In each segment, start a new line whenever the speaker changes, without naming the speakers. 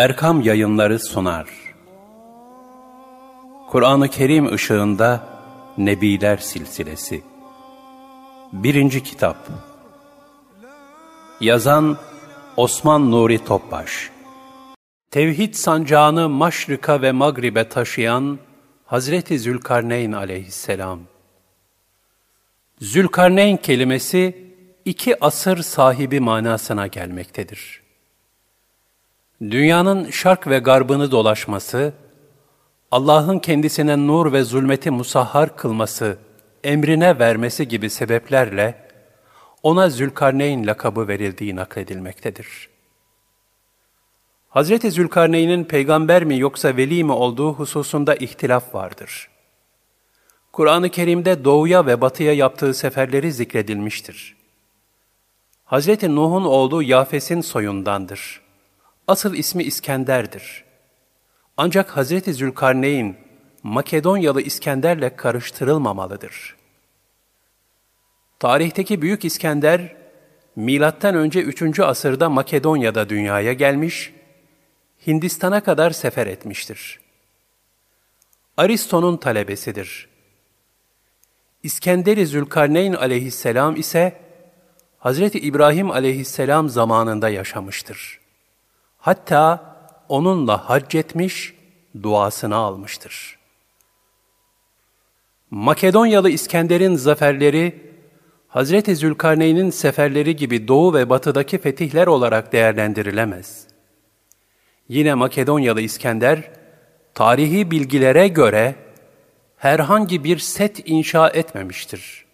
Erkam Yayınları sunar. Kur'an-ı Kerim ışığında Nebiler Silsilesi Birinci Kitap Yazan Osman Nuri Topbaş Tevhid sancağını Maşrika ve Magrib'e taşıyan Hazreti Zülkarneyn aleyhisselam Zülkarneyn kelimesi iki asır sahibi manasına gelmektedir. Dünyanın şark ve garbını dolaşması, Allah'ın kendisine nur ve zulmeti musahhar kılması, emrine vermesi gibi sebeplerle ona Zülkarneyn lakabı verildiği nakledilmektedir. Hazreti Zülkarneyn'in peygamber mi yoksa veli mi olduğu hususunda ihtilaf vardır. Kur'an-ı Kerim'de doğuya ve batıya yaptığı seferleri zikredilmiştir. Hazreti Nuh'un oğlu Yafes'in soyundandır. Asıl ismi İskender'dir. Ancak Hazreti Zülkarneyn, Makedonyalı İskender'le karıştırılmamalıdır. Tarihteki Büyük İskender, milattan önce 3. asırda Makedonya'da dünyaya gelmiş, Hindistan'a kadar sefer etmiştir. Aristo'nun talebesidir. İskender-i Zülkarneyn aleyhisselam ise Hazreti İbrahim aleyhisselam zamanında yaşamıştır. Hatta onunla hac etmiş, duasını almıştır. Makedonyalı İskender'in zaferleri, Hazreti Zülkarneyn'in seferleri gibi doğu ve batıdaki fetihler olarak değerlendirilemez. Yine Makedonyalı İskender, tarihi bilgilere göre herhangi bir set inşa etmemiştir.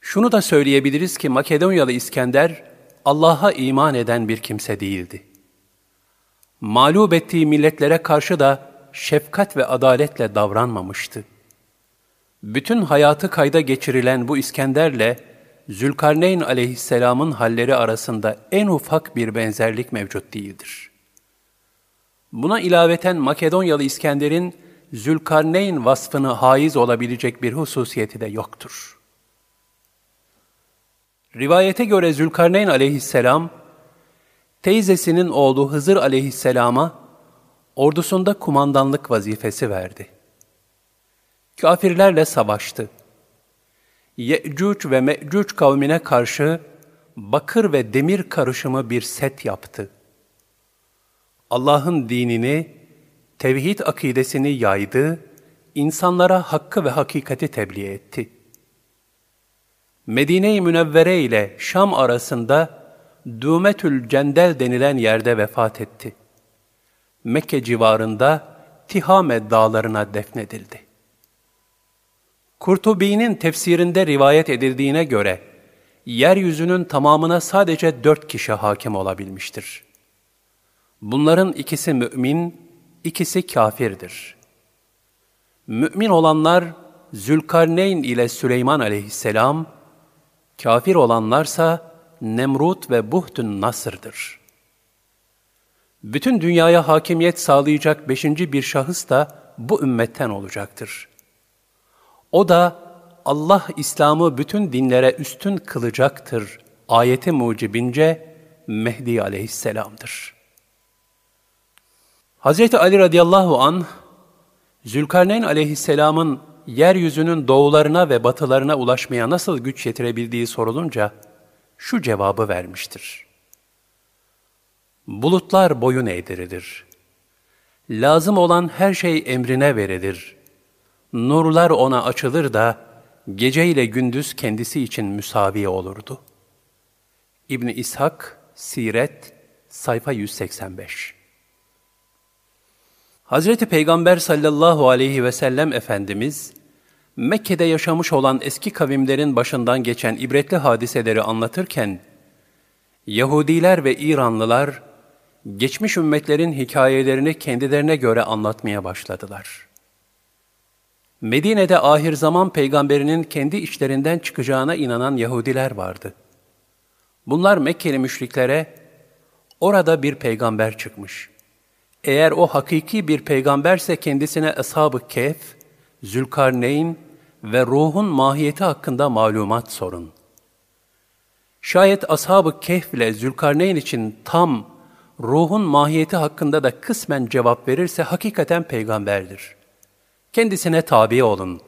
Şunu da söyleyebiliriz ki Makedonyalı İskender, Allah'a iman eden bir kimse değildi. Mağlup ettiği milletlere karşı da şefkat ve adaletle davranmamıştı. Bütün hayatı kayda geçirilen bu İskender'le Zülkarneyn aleyhisselamın halleri arasında en ufak bir benzerlik mevcut değildir. Buna ilaveten Makedonyalı İskender'in Zülkarneyn vasfını haiz olabilecek bir hususiyeti de yoktur. Rivayete göre Zülkarneyn aleyhisselam, teyzesinin oğlu Hızır aleyhisselama ordusunda kumandanlık vazifesi verdi. Kafirlerle savaştı. Ye'cuc ve Me'cuc kavmine karşı bakır ve demir karışımı bir set yaptı. Allah'ın dinini, tevhid akidesini yaydı, insanlara hakkı ve hakikati tebliğ etti. Medine-i Münevvere ile Şam arasında Dümetül Cendel denilen yerde vefat etti. Mekke civarında Tihame dağlarına defnedildi. Kurtubi'nin tefsirinde rivayet edildiğine göre, yeryüzünün tamamına sadece dört kişi hakim olabilmiştir. Bunların ikisi mümin, ikisi kafirdir. Mümin olanlar Zülkarneyn ile Süleyman aleyhisselam, kafir olanlarsa Nemrut ve Buhtun Nasır'dır. Bütün dünyaya hakimiyet sağlayacak beşinci bir şahıs da bu ümmetten olacaktır. O da Allah İslam'ı bütün dinlere üstün kılacaktır. Ayeti mucibince Mehdi aleyhisselamdır. Hz. Ali radıyallahu an Zülkarneyn aleyhisselamın yeryüzünün doğularına ve batılarına ulaşmaya nasıl güç yetirebildiği sorulunca şu cevabı vermiştir. Bulutlar boyun eğdirilir. Lazım olan her şey emrine verilir. Nurlar ona açılır da gece ile gündüz kendisi için müsavi olurdu. İbni İshak, Siret, sayfa 185 Hazreti Peygamber sallallahu aleyhi ve sellem Efendimiz, Mekke'de yaşamış olan eski kavimlerin başından geçen ibretli hadiseleri anlatırken, Yahudiler ve İranlılar, geçmiş ümmetlerin hikayelerini kendilerine göre anlatmaya başladılar. Medine'de ahir zaman peygamberinin kendi içlerinden çıkacağına inanan Yahudiler vardı. Bunlar Mekkeli müşriklere, orada bir peygamber çıkmış. Eğer o hakiki bir peygamberse kendisine Ashab-ı Kehf, Zülkarneyn ve ruhun mahiyeti hakkında malumat sorun. Şayet Ashab-ı Kehf ile Zülkarneyn için tam ruhun mahiyeti hakkında da kısmen cevap verirse hakikaten peygamberdir. Kendisine tabi olun.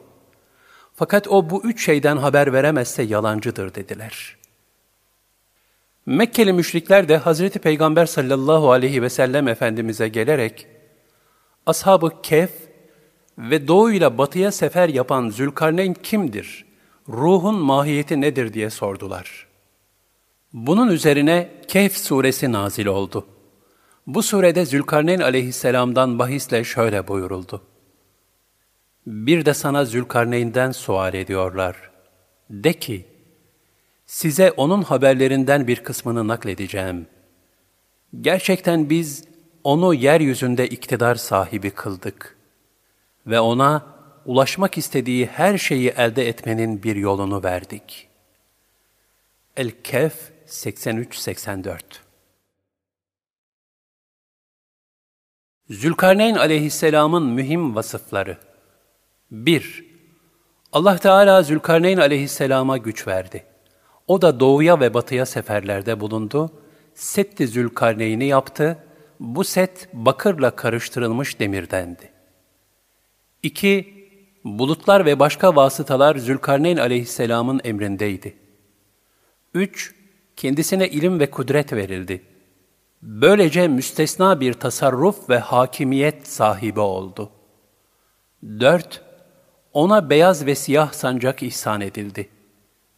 Fakat o bu üç şeyden haber veremezse yalancıdır dediler. Mekkeli müşrikler de Hazreti Peygamber sallallahu aleyhi ve sellem Efendimiz'e gelerek, Ashab-ı Kehf ve doğuyla batıya sefer yapan Zülkarneyn kimdir? Ruhun mahiyeti nedir diye sordular. Bunun üzerine Kehf suresi nazil oldu. Bu surede Zülkarneyn aleyhisselamdan bahisle şöyle buyuruldu. Bir de sana Zülkarneyn'den sual ediyorlar. De ki, size onun haberlerinden bir kısmını nakledeceğim. Gerçekten biz onu yeryüzünde iktidar sahibi kıldık ve ona ulaşmak istediği her şeyi elde etmenin bir yolunu verdik. El-Kehf 83-84 Zülkarneyn aleyhisselamın mühim vasıfları 1. Allah Teala Zülkarneyn aleyhisselama güç verdi. O da doğuya ve batıya seferlerde bulundu. Setti Zülkarneyn'i yaptı. Bu set bakırla karıştırılmış demirdendi. 2. Bulutlar ve başka vasıtalar Zülkarneyn aleyhisselamın emrindeydi. 3. Kendisine ilim ve kudret verildi. Böylece müstesna bir tasarruf ve hakimiyet sahibi oldu. 4. Ona beyaz ve siyah sancak ihsan edildi.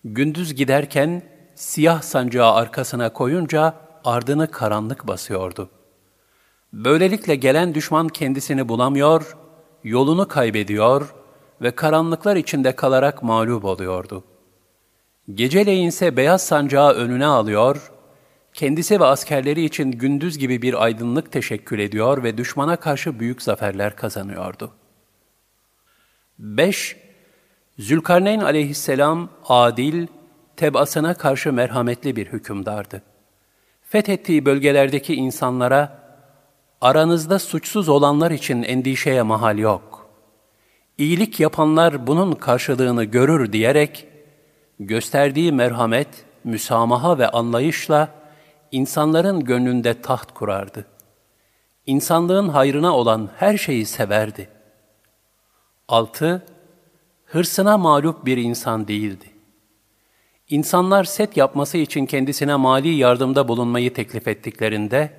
Gündüz giderken siyah sancağı arkasına koyunca ardını karanlık basıyordu. Böylelikle gelen düşman kendisini bulamıyor, yolunu kaybediyor ve karanlıklar içinde kalarak mağlup oluyordu. Geceleyinse beyaz sancağı önüne alıyor, kendisi ve askerleri için gündüz gibi bir aydınlık teşekkül ediyor ve düşmana karşı büyük zaferler kazanıyordu. 5. Zülkarneyn aleyhisselam adil, tebasına karşı merhametli bir hükümdardı. Fethettiği bölgelerdeki insanlara, aranızda suçsuz olanlar için endişeye mahal yok. İyilik yapanlar bunun karşılığını görür diyerek, gösterdiği merhamet, müsamaha ve anlayışla insanların gönlünde taht kurardı. İnsanlığın hayrına olan her şeyi severdi. 6. Hırsına mağlup bir insan değildi. İnsanlar set yapması için kendisine mali yardımda bulunmayı teklif ettiklerinde,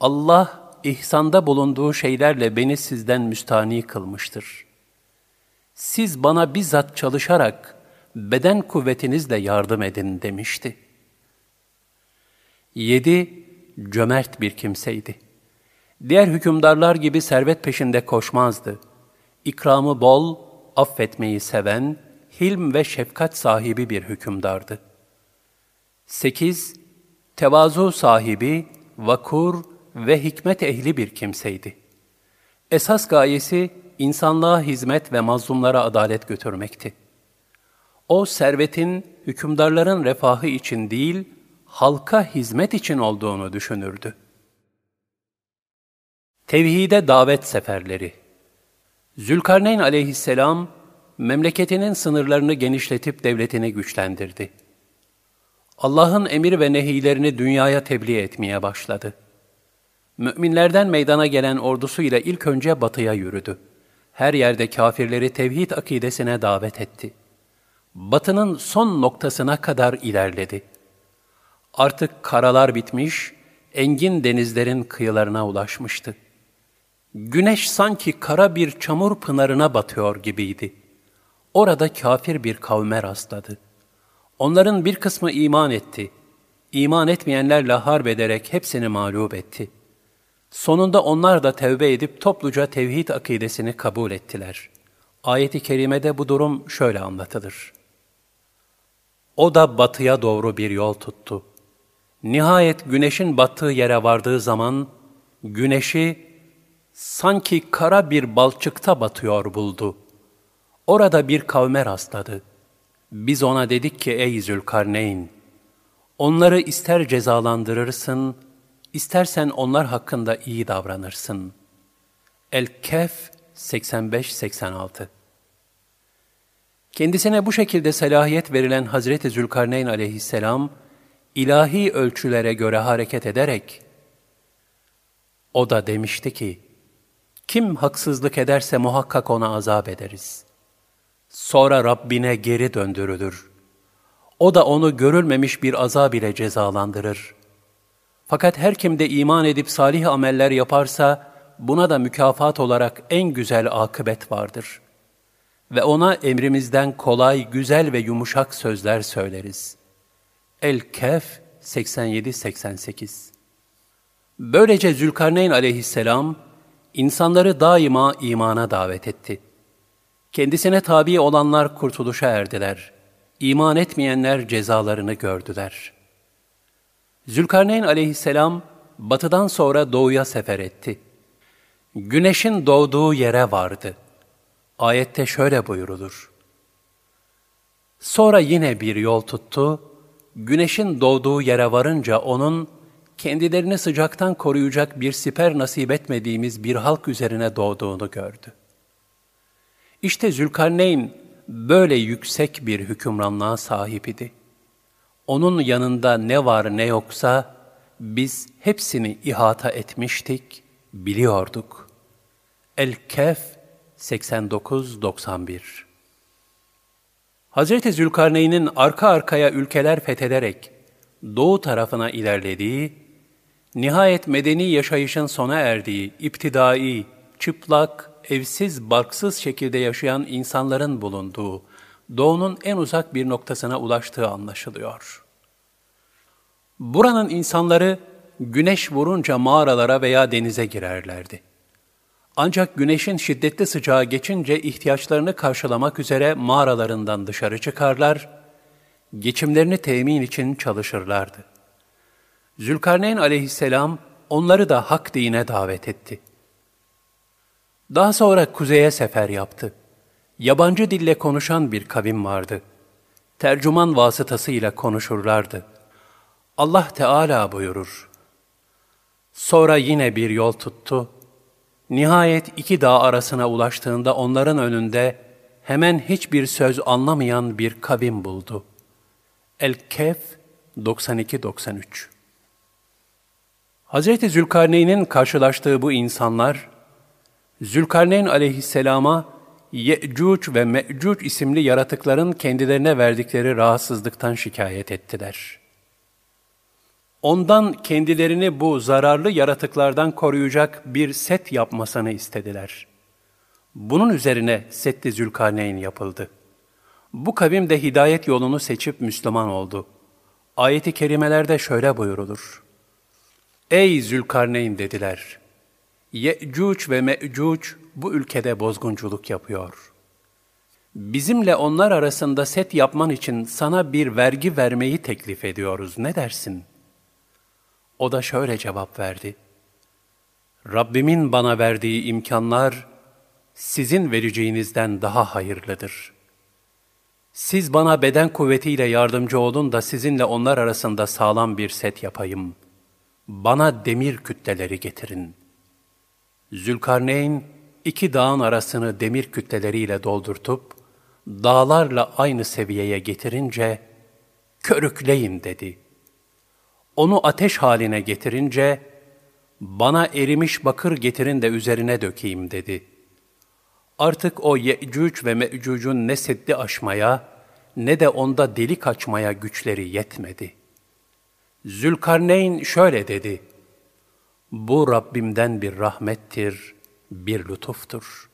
Allah ihsanda bulunduğu şeylerle beni sizden müstani kılmıştır. Siz bana bizzat çalışarak beden kuvvetinizle yardım edin demişti. 7. Cömert bir kimseydi. Diğer hükümdarlar gibi servet peşinde koşmazdı. İkramı bol, affetmeyi seven, hilm ve şefkat sahibi bir hükümdardı. 8. Tevazu sahibi, vakur ve hikmet ehli bir kimseydi. Esas gayesi insanlığa hizmet ve mazlumlara adalet götürmekti. O servetin hükümdarların refahı için değil, halka hizmet için olduğunu düşünürdü. Tevhide davet seferleri Zülkarneyn aleyhisselam, memleketinin sınırlarını genişletip devletini güçlendirdi. Allah'ın emir ve nehilerini dünyaya tebliğ etmeye başladı. Müminlerden meydana gelen ordusuyla ilk önce batıya yürüdü. Her yerde kafirleri tevhid akidesine davet etti. Batının son noktasına kadar ilerledi. Artık karalar bitmiş, engin denizlerin kıyılarına ulaşmıştı. Güneş sanki kara bir çamur pınarına batıyor gibiydi. Orada kafir bir kavme rastladı. Onların bir kısmı iman etti. İman etmeyenlerle harp ederek hepsini mağlup etti. Sonunda onlar da tevbe edip topluca tevhid akidesini kabul ettiler. Ayet-i kerimede bu durum şöyle anlatılır. O da batıya doğru bir yol tuttu. Nihayet güneşin battığı yere vardığı zaman, güneşi sanki kara bir balçıkta batıyor buldu. Orada bir kavme rastladı. Biz ona dedik ki ey Zülkarneyn, onları ister cezalandırırsın, istersen onlar hakkında iyi davranırsın. El-Kehf 85-86 Kendisine bu şekilde selahiyet verilen Hazreti Zülkarneyn aleyhisselam, ilahi ölçülere göre hareket ederek, O da demişti ki, kim haksızlık ederse muhakkak ona azap ederiz. Sonra Rabbine geri döndürülür. O da onu görülmemiş bir azab ile cezalandırır. Fakat her kim de iman edip salih ameller yaparsa, buna da mükafat olarak en güzel akıbet vardır. Ve ona emrimizden kolay, güzel ve yumuşak sözler söyleriz. El-Kehf 87-88 Böylece Zülkarneyn aleyhisselam, insanları daima imana davet etti. Kendisine tabi olanlar kurtuluşa erdiler. İman etmeyenler cezalarını gördüler. Zülkarneyn aleyhisselam, batıdan sonra doğuya sefer etti. Güneşin doğduğu yere vardı. Ayette şöyle buyurulur. Sonra yine bir yol tuttu, güneşin doğduğu yere varınca onun, kendilerini sıcaktan koruyacak bir siper nasip etmediğimiz bir halk üzerine doğduğunu gördü. İşte Zülkarneyn böyle yüksek bir hükümranlığa sahip idi. Onun yanında ne var ne yoksa biz hepsini ihata etmiştik, biliyorduk. El-Kehf 89-91 Hazreti Zülkarneyn'in arka arkaya ülkeler fethederek doğu tarafına ilerlediği Nihayet medeni yaşayışın sona erdiği, iptidai, çıplak, evsiz, barksız şekilde yaşayan insanların bulunduğu, doğunun en uzak bir noktasına ulaştığı anlaşılıyor. Buranın insanları güneş vurunca mağaralara veya denize girerlerdi. Ancak güneşin şiddetli sıcağı geçince ihtiyaçlarını karşılamak üzere mağaralarından dışarı çıkarlar, geçimlerini temin için çalışırlardı. Zülkarneyn aleyhisselam onları da hak dine davet etti. Daha sonra kuzeye sefer yaptı. Yabancı dille konuşan bir kavim vardı. Tercüman vasıtasıyla konuşurlardı. Allah Teala buyurur. Sonra yine bir yol tuttu. Nihayet iki dağ arasına ulaştığında onların önünde hemen hiçbir söz anlamayan bir kavim buldu. El-Kehf 92-93 Hz. Zülkarneyn'in karşılaştığı bu insanlar, Zülkarneyn aleyhisselama Ye'cuc ve Me'cuc isimli yaratıkların kendilerine verdikleri rahatsızlıktan şikayet ettiler. Ondan kendilerini bu zararlı yaratıklardan koruyacak bir set yapmasını istediler. Bunun üzerine Setti Zülkarneyn yapıldı. Bu kavim de hidayet yolunu seçip Müslüman oldu. Ayet-i kerimelerde şöyle buyurulur. Ey Zülkarneyn dediler. Ye'cuc ve Me'cuc bu ülkede bozgunculuk yapıyor. Bizimle onlar arasında set yapman için sana bir vergi vermeyi teklif ediyoruz. Ne dersin? O da şöyle cevap verdi. Rabbimin bana verdiği imkanlar sizin vereceğinizden daha hayırlıdır. Siz bana beden kuvvetiyle yardımcı olun da sizinle onlar arasında sağlam bir set yapayım.'' Bana demir kütleleri getirin. Zülkarneyn, iki dağın arasını demir kütleleriyle doldurtup, dağlarla aynı seviyeye getirince, körükleyin dedi. Onu ateş haline getirince, bana erimiş bakır getirin de üzerine dökeyim dedi. Artık o Ye'cuc ve Me'cuc'un ne seddi aşmaya, ne de onda delik açmaya güçleri yetmedi.'' Zülkarneyn şöyle dedi. Bu Rabbimden bir rahmettir, bir lütuftur.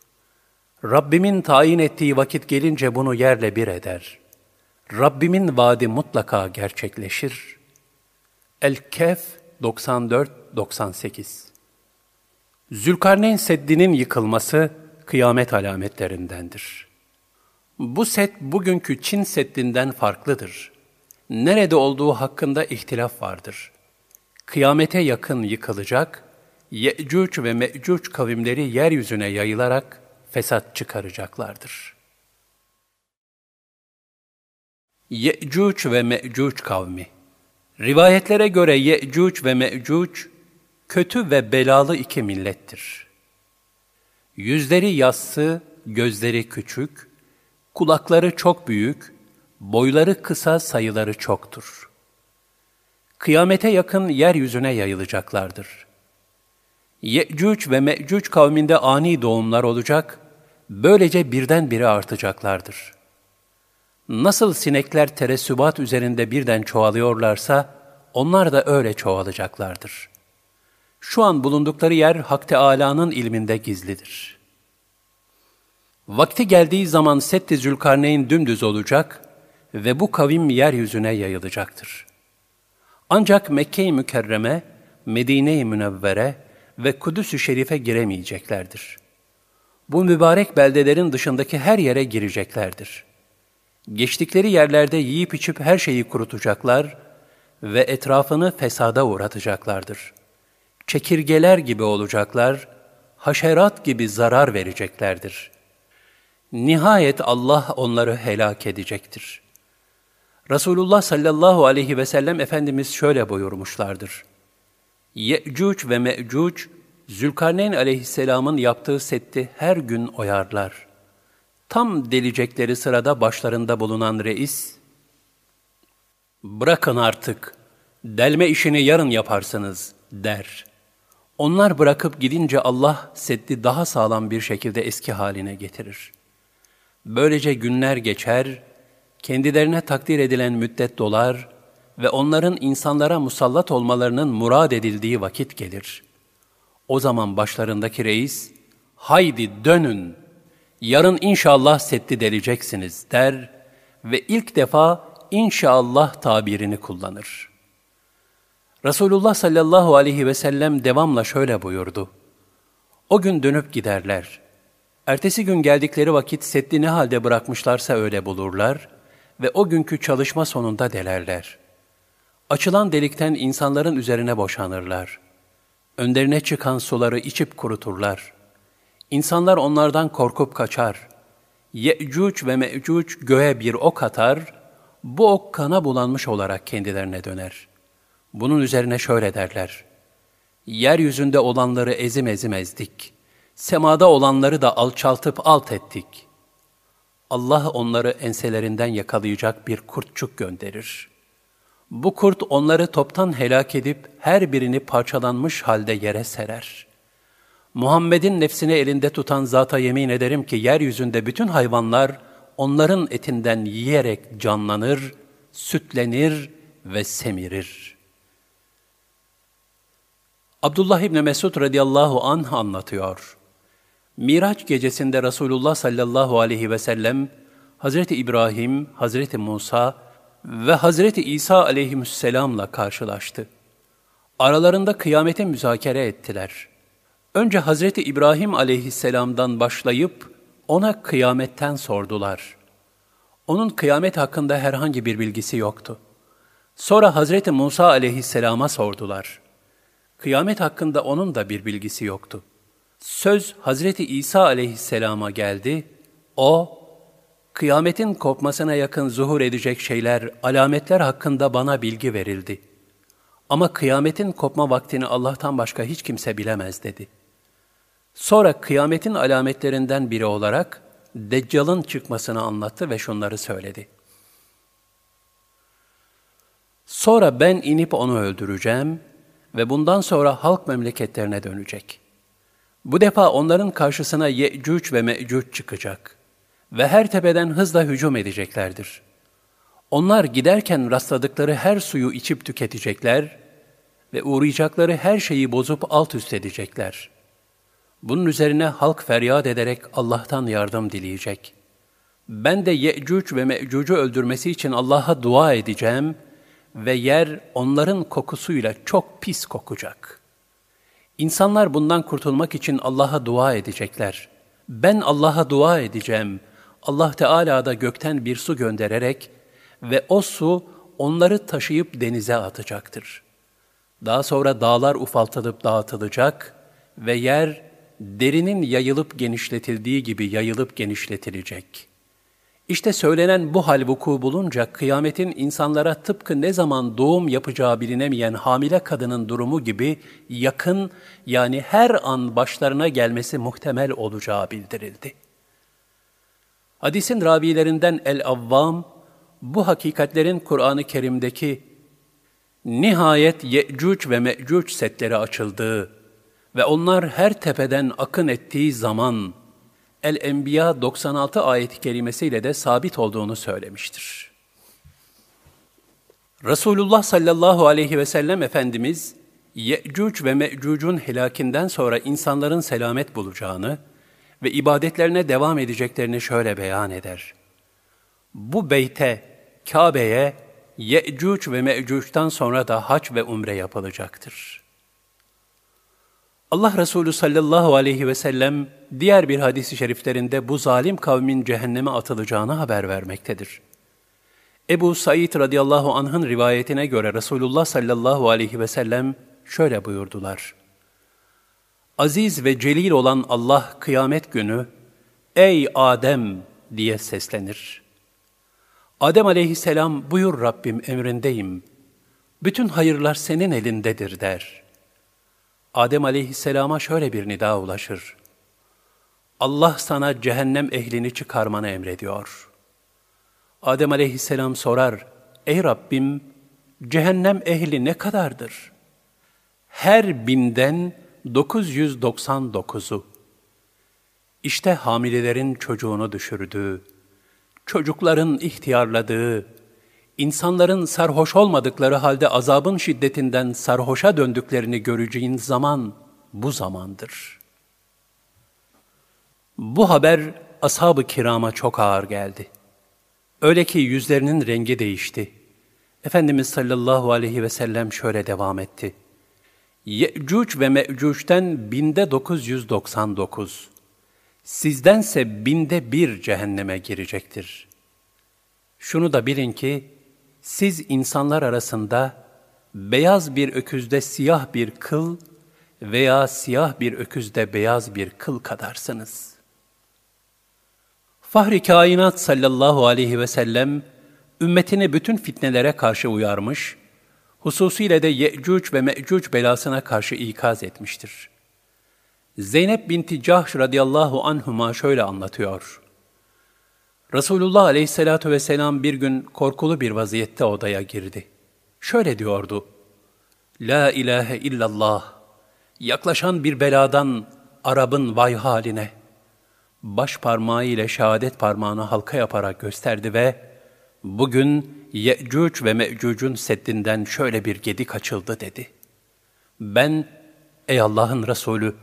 Rabbimin tayin ettiği vakit gelince bunu yerle bir eder. Rabbimin vaadi mutlaka gerçekleşir. El-Kehf 94-98 Zülkarneyn Seddi'nin yıkılması kıyamet alametlerindendir. Bu set bugünkü Çin Seddi'nden farklıdır nerede olduğu hakkında ihtilaf vardır. Kıyamete yakın yıkılacak, Ye'cuc ve Me'cuc kavimleri yeryüzüne yayılarak fesat çıkaracaklardır. Ye'cuc ve Me'cuc kavmi Rivayetlere göre Ye'cuc ve Me'cuc, kötü ve belalı iki millettir. Yüzleri yassı, gözleri küçük, kulakları çok büyük, boyları kısa sayıları çoktur. Kıyamete yakın yeryüzüne yayılacaklardır. Ye'cuc ve Me'cuc kavminde ani doğumlar olacak, böylece birdenbire artacaklardır. Nasıl sinekler teresübat üzerinde birden çoğalıyorlarsa, onlar da öyle çoğalacaklardır. Şu an bulundukları yer Hak Teâlâ'nın ilminde gizlidir. Vakti geldiği zaman Setti Zülkarneyn dümdüz olacak ve bu kavim yeryüzüne yayılacaktır. Ancak Mekke-i Mükerreme, Medine-i Münevvere ve Kudüs-ü Şerif'e giremeyeceklerdir. Bu mübarek beldelerin dışındaki her yere gireceklerdir. Geçtikleri yerlerde yiyip içip her şeyi kurutacaklar ve etrafını fesada uğratacaklardır. Çekirgeler gibi olacaklar, haşerat gibi zarar vereceklerdir. Nihayet Allah onları helak edecektir. Resulullah sallallahu aleyhi ve sellem Efendimiz şöyle buyurmuşlardır. Ye'cuc ve Me'cuc, Zülkarneyn aleyhisselamın yaptığı setti her gün oyarlar. Tam delicekleri sırada başlarında bulunan reis, ''Bırakın artık, delme işini yarın yaparsınız.'' der. Onlar bırakıp gidince Allah seddi daha sağlam bir şekilde eski haline getirir. Böylece günler geçer, kendilerine takdir edilen müddet dolar ve onların insanlara musallat olmalarının murad edildiği vakit gelir. O zaman başlarındaki reis, haydi dönün, yarın inşallah setti deleceksiniz der ve ilk defa inşallah tabirini kullanır. Resulullah sallallahu aleyhi ve sellem devamla şöyle buyurdu. O gün dönüp giderler. Ertesi gün geldikleri vakit setti ne halde bırakmışlarsa öyle bulurlar ve o günkü çalışma sonunda delerler. Açılan delikten insanların üzerine boşanırlar. Önlerine çıkan suları içip kuruturlar. İnsanlar onlardan korkup kaçar. Ye'cuc ve Me'cuc göğe bir ok atar, bu ok kana bulanmış olarak kendilerine döner. Bunun üzerine şöyle derler. Yeryüzünde olanları ezim ezim ezdik. Semada olanları da alçaltıp alt ettik. Allah onları enselerinden yakalayacak bir kurtçuk gönderir. Bu kurt onları toptan helak edip her birini parçalanmış halde yere serer. Muhammed'in nefsini elinde tutan zata yemin ederim ki yeryüzünde bütün hayvanlar onların etinden yiyerek canlanır, sütlenir ve semirir. Abdullah İbni Mesud radıyallahu anh anlatıyor. Miraç gecesinde Resulullah sallallahu aleyhi ve sellem, Hazreti İbrahim, Hazreti Musa ve Hazreti İsa aleyhisselamla karşılaştı. Aralarında kıyamete müzakere ettiler. Önce Hazreti İbrahim aleyhisselamdan başlayıp ona kıyametten sordular. Onun kıyamet hakkında herhangi bir bilgisi yoktu. Sonra Hazreti Musa aleyhisselama sordular. Kıyamet hakkında onun da bir bilgisi yoktu. Söz Hazreti İsa aleyhisselama geldi. O, kıyametin kopmasına yakın zuhur edecek şeyler, alametler hakkında bana bilgi verildi. Ama kıyametin kopma vaktini Allah'tan başka hiç kimse bilemez dedi. Sonra kıyametin alametlerinden biri olarak Deccal'ın çıkmasını anlattı ve şunları söyledi. Sonra ben inip onu öldüreceğim ve bundan sonra halk memleketlerine dönecek.'' Bu defa onların karşısına Ye'cuc ve Me'cuc çıkacak ve her tepeden hızla hücum edeceklerdir. Onlar giderken rastladıkları her suyu içip tüketecekler ve uğrayacakları her şeyi bozup alt üst edecekler. Bunun üzerine halk feryat ederek Allah'tan yardım dileyecek. Ben de Ye'cuc ve Me'cuc'u öldürmesi için Allah'a dua edeceğim ve yer onların kokusuyla çok pis kokacak.'' İnsanlar bundan kurtulmak için Allah'a dua edecekler. Ben Allah'a dua edeceğim. Allah Teala da gökten bir su göndererek ve o su onları taşıyıp denize atacaktır. Daha sonra dağlar ufaltılıp dağıtılacak ve yer derinin yayılıp genişletildiği gibi yayılıp genişletilecek.'' İşte söylenen bu hal vuku bulunca kıyametin insanlara tıpkı ne zaman doğum yapacağı bilinemeyen hamile kadının durumu gibi yakın yani her an başlarına gelmesi muhtemel olacağı bildirildi. Hadisin ravilerinden El-Avvam, bu hakikatlerin Kur'an-ı Kerim'deki nihayet Ye'cuc ve Me'cuc setleri açıldığı Ve onlar her tepeden akın ettiği zaman El-Enbiya 96 ayet-i kerimesiyle de sabit olduğunu söylemiştir. Resulullah sallallahu aleyhi ve sellem Efendimiz, Ye'cuc ve Me'cuc'un helakinden sonra insanların selamet bulacağını ve ibadetlerine devam edeceklerini şöyle beyan eder. Bu beyte, Kabe'ye Ye'cuc ve Me'cuc'tan sonra da hac ve umre yapılacaktır. Allah Resulü sallallahu aleyhi ve sellem diğer bir hadisi şeriflerinde bu zalim kavmin cehenneme atılacağını haber vermektedir. Ebu Said radıyallahu anh'ın rivayetine göre Resulullah sallallahu aleyhi ve sellem şöyle buyurdular. Aziz ve celil olan Allah kıyamet günü, Ey Adem diye seslenir. Adem aleyhisselam buyur Rabbim emrindeyim. Bütün hayırlar senin elindedir der. Adem aleyhisselama şöyle bir nida ulaşır. Allah sana cehennem ehlini çıkarmanı emrediyor. Adem aleyhisselam sorar, Ey Rabbim, cehennem ehli ne kadardır? Her binden 999'u. İşte hamilelerin çocuğunu düşürdüğü, çocukların ihtiyarladığı, insanların sarhoş olmadıkları halde azabın şiddetinden sarhoşa döndüklerini göreceğin zaman bu zamandır. Bu haber ashab-ı kirama çok ağır geldi. Öyle ki yüzlerinin rengi değişti. Efendimiz sallallahu aleyhi ve sellem şöyle devam etti. Ye'cuc ve Me'cuc'ten binde 999. Sizdense binde bir cehenneme girecektir. Şunu da bilin ki, siz insanlar arasında beyaz bir öküzde siyah bir kıl veya siyah bir öküzde beyaz bir kıl kadarsınız. Fahri kainat sallallahu aleyhi ve sellem, ümmetini bütün fitnelere karşı uyarmış, hususiyle de Ye'cuc ve Me'cuc belasına karşı ikaz etmiştir. Zeynep binti Cahş radıyallahu anhuma şöyle anlatıyor. Resulullah aleyhissalatu vesselam bir gün korkulu bir vaziyette odaya girdi. Şöyle diyordu. La ilahe illallah. Yaklaşan bir beladan Arap'ın vay haline. Baş parmağı ile şehadet parmağını halka yaparak gösterdi ve bugün Ye'cuc ve Me'cuc'un seddinden şöyle bir gedik açıldı dedi. Ben, ey Allah'ın Resulü,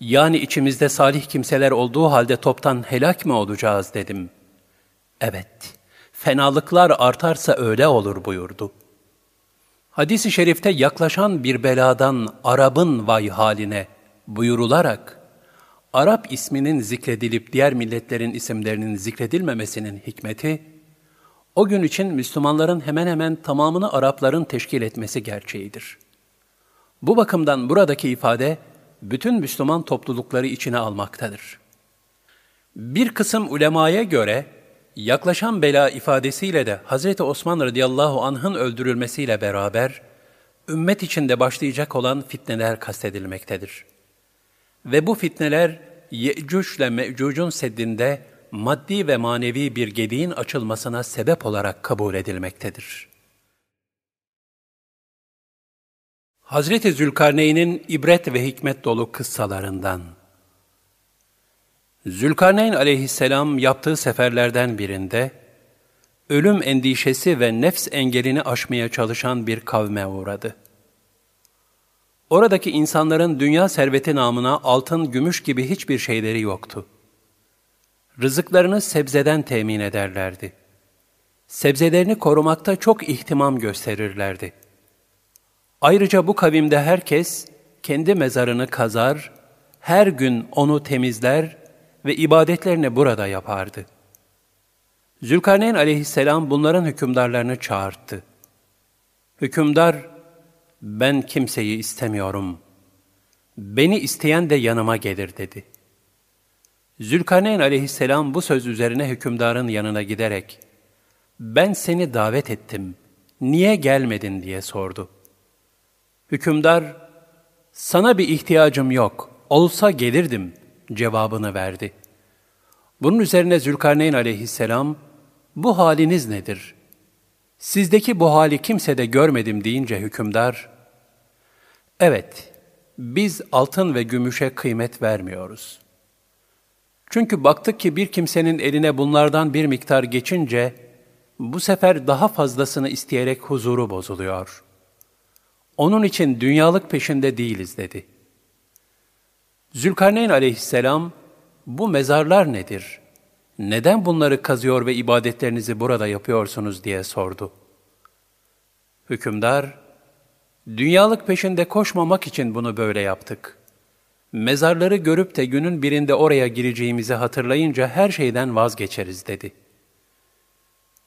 yani içimizde salih kimseler olduğu halde toptan helak mı olacağız dedim. Evet, fenalıklar artarsa öyle olur buyurdu. Hadis-i şerifte yaklaşan bir beladan Arap'ın vay haline buyurularak, Arap isminin zikredilip diğer milletlerin isimlerinin zikredilmemesinin hikmeti, o gün için Müslümanların hemen hemen tamamını Arapların teşkil etmesi gerçeğidir. Bu bakımdan buradaki ifade, bütün Müslüman toplulukları içine almaktadır. Bir kısım ulemaya göre, yaklaşan bela ifadesiyle de Hz. Osman radıyallahu anh'ın öldürülmesiyle beraber, ümmet içinde başlayacak olan fitneler kastedilmektedir. Ve bu fitneler, Ye'cuc ile Me'cuc'un seddinde maddi ve manevi bir gediğin açılmasına sebep olarak kabul edilmektedir. Hazreti Zülkarneyn'in ibret ve hikmet dolu kıssalarından Zülkarneyn aleyhisselam yaptığı seferlerden birinde, ölüm endişesi ve nefs engelini aşmaya çalışan bir kavme uğradı. Oradaki insanların dünya serveti namına altın, gümüş gibi hiçbir şeyleri yoktu. Rızıklarını sebzeden temin ederlerdi. Sebzelerini korumakta çok ihtimam gösterirlerdi. Ayrıca bu kavimde herkes kendi mezarını kazar, her gün onu temizler ve ibadetlerini burada yapardı. Zülkarneyn aleyhisselam bunların hükümdarlarını çağırttı. Hükümdar, ben kimseyi istemiyorum. Beni isteyen de yanıma gelir dedi. Zülkarneyn aleyhisselam bu söz üzerine hükümdarın yanına giderek, ben seni davet ettim, niye gelmedin diye sordu. Hükümdar, sana bir ihtiyacım yok, olsa gelirdim cevabını verdi. Bunun üzerine Zülkarneyn aleyhisselam, bu haliniz nedir? Sizdeki bu hali kimse de görmedim deyince hükümdar, evet, biz altın ve gümüşe kıymet vermiyoruz. Çünkü baktık ki bir kimsenin eline bunlardan bir miktar geçince, bu sefer daha fazlasını isteyerek huzuru bozuluyor. Onun için dünyalık peşinde değiliz dedi. Zülkarneyn aleyhisselam, bu mezarlar nedir? Neden bunları kazıyor ve ibadetlerinizi burada yapıyorsunuz diye sordu. Hükümdar, dünyalık peşinde koşmamak için bunu böyle yaptık. Mezarları görüp de günün birinde oraya gireceğimizi hatırlayınca her şeyden vazgeçeriz dedi.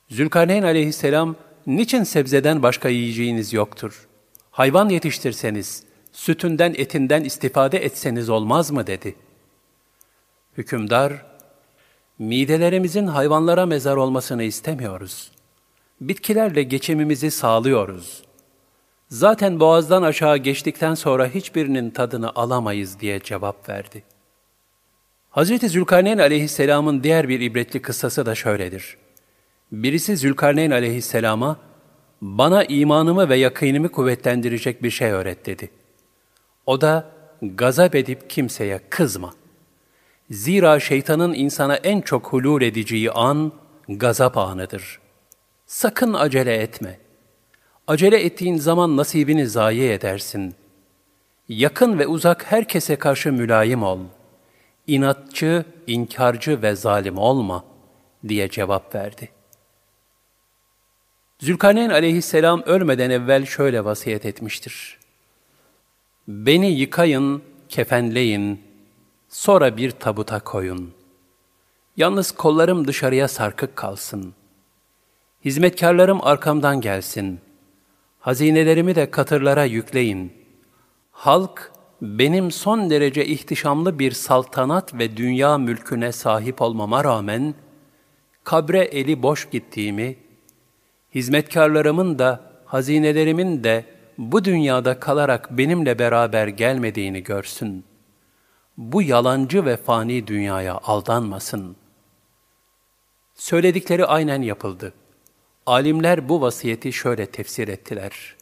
Zülkarneyn aleyhisselam, niçin sebzeden başka yiyeceğiniz yoktur? Hayvan yetiştirseniz, sütünden etinden istifade etseniz olmaz mı dedi. Hükümdar, midelerimizin hayvanlara mezar olmasını istemiyoruz. Bitkilerle geçimimizi sağlıyoruz. Zaten boğazdan aşağı geçtikten sonra hiçbirinin tadını alamayız diye cevap verdi. Hz. Zülkarneyn aleyhisselamın diğer bir ibretli kıssası da şöyledir. Birisi Zülkarneyn aleyhisselama, bana imanımı ve yakınımı kuvvetlendirecek bir şey öğret dedi. O da, gazap edip kimseye kızma. Zira şeytanın insana en çok hulul edeceği an, gazap anıdır. Sakın acele etme. Acele ettiğin zaman nasibini zayi edersin. Yakın ve uzak herkese karşı mülayim ol. İnatçı, inkarcı ve zalim olma, diye cevap verdi. Zülkarneyn aleyhisselam ölmeden evvel şöyle vasiyet etmiştir. Beni yıkayın, kefenleyin, sonra bir tabuta koyun. Yalnız kollarım dışarıya sarkık kalsın. Hizmetkarlarım arkamdan gelsin. Hazinelerimi de katırlara yükleyin. Halk, benim son derece ihtişamlı bir saltanat ve dünya mülküne sahip olmama rağmen, kabre eli boş gittiğimi, hizmetkarlarımın da, hazinelerimin de bu dünyada kalarak benimle beraber gelmediğini görsün. Bu yalancı ve fani dünyaya aldanmasın. Söyledikleri aynen yapıldı. Alimler bu vasiyeti şöyle tefsir ettiler.